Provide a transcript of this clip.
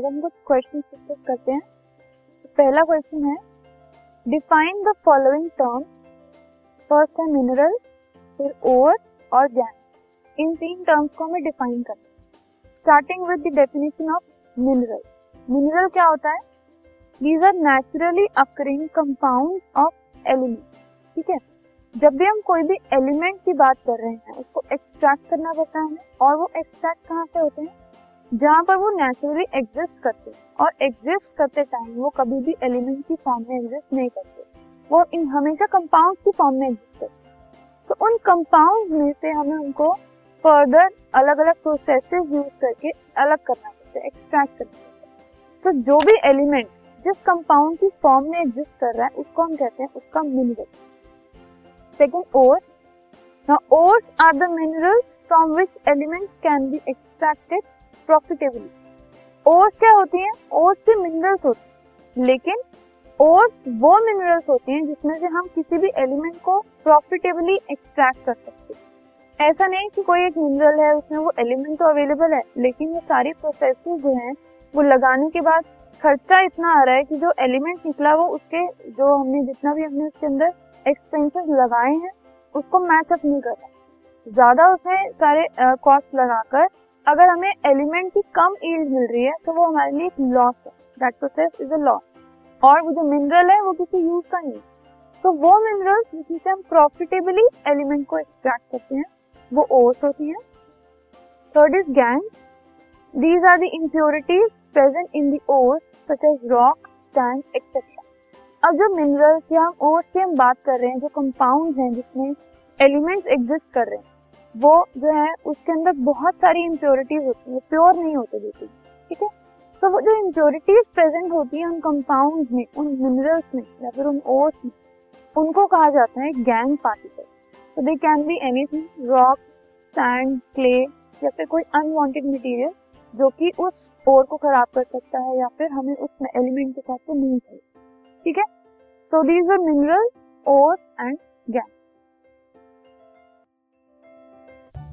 Question discuss करते हैं। पहला क्वेश्चन है define the following terms first है मिनरल फिर ओर और गैस इन तीन टर्म्स को हमें डिफाइन करना starting with the definition of mineral mineral क्या होता है? These are naturally occurring compounds of elements ठीक है? जब भी हम कोई भी एलिमेंट की बात कर रहे हैं, उसको एक्सट्रैक्ट करना पड़ता है हमें, और वो एक्सट्रैक्ट कहाँ से होते हैं? जहाँ पर वो नेचुरली एग्जिस्ट करते और एग्जिस्ट करते टाइम वो कभी भी एलिमेंट की फॉर्म में एग्जिस्ट नहीं करते। वो इन हमेशा कंपाउंड की फॉर्म में एग्जिस्ट करते तो उन कंपाउंड में से हमें उनको फर्दर अलग अलग प्रोसेसेस यूज़ करके अलग करना पड़ता है एक्सट्रैक्ट करना पड़ता है। तो जो भी एलिमेंट जिस कंपाउंड की फॉर्म में एग्जिस्ट कर रहा है उसको हम कहते हैं उसका mineral ore. Now, ores are the minerals from which elements can be extracted profitably. Ores क्या होती हैं? Ores भी minerals होती हैं, लेकिन ores वो minerals होती हैं जिसमें से हम किसी भी एलिमेंट को प्रॉफिटेबली एक्सट्रैक्ट कर सकते हैं ऐसा नहीं कि कोई एक मिनरल है उसमें वो एलिमेंट तो अवेलेबल है लेकिन वो सारी प्रोसेसेस जो हैं वो लगाने के बाद खर्चा इतना आ रहा है कि जो एलिमेंट निकला वो उसके जो हमने जितना भी हमने उसके अंदर एक्सपेंसेस लगाए हैं उसको मैच अप नहीं कर रहा ज़्यादा उसमें सारे कॉस्ट लगाकर अगर हमें एलिमेंट की कम ईल्ड मिल रही है तो वो हमारे लिए एक लॉस है. That process is a loss और वो जो मिनरल है, वो किसी यूज़ का नहीं. तो वो मिनरल्स जिसमें से हम प्रॉफिटेबली एलिमेंट को एक्सट्रैक्ट करते हैं, वो ओर्स होती है. Third is gangue these are the impurities present in the ores such as rock sand etcetera अब जो मिनरल्स या हम ओर्स की हम बात कर रहे हैं, जो कंपाउंड हैं, जिसमें एलिमेंट्स एग्जिस्ट कर रहे हैं वो जो है, उसके अंदर बहुत सारी इम्प्योरिटीज होती है प्योर नहीं होते बिल्कुल, ठीक है? तो वो जो इम्प्योरिटीज प्रेजेंट होती है उन कंपाउंड में, उन मिनरल्स में, या फिर उन ओर्स में, उनको कहा जाता है गैंग पार्टिकल तो they can be anything rocks sand clay या फिर कोई अनवांटेड मटेरियल जो कि उस ओर को खराब कर सकता है, या फिर हमें उस एलिमेंट के साथ तो नहीं चाहिए, ठीक है? So these are mineral ore and gas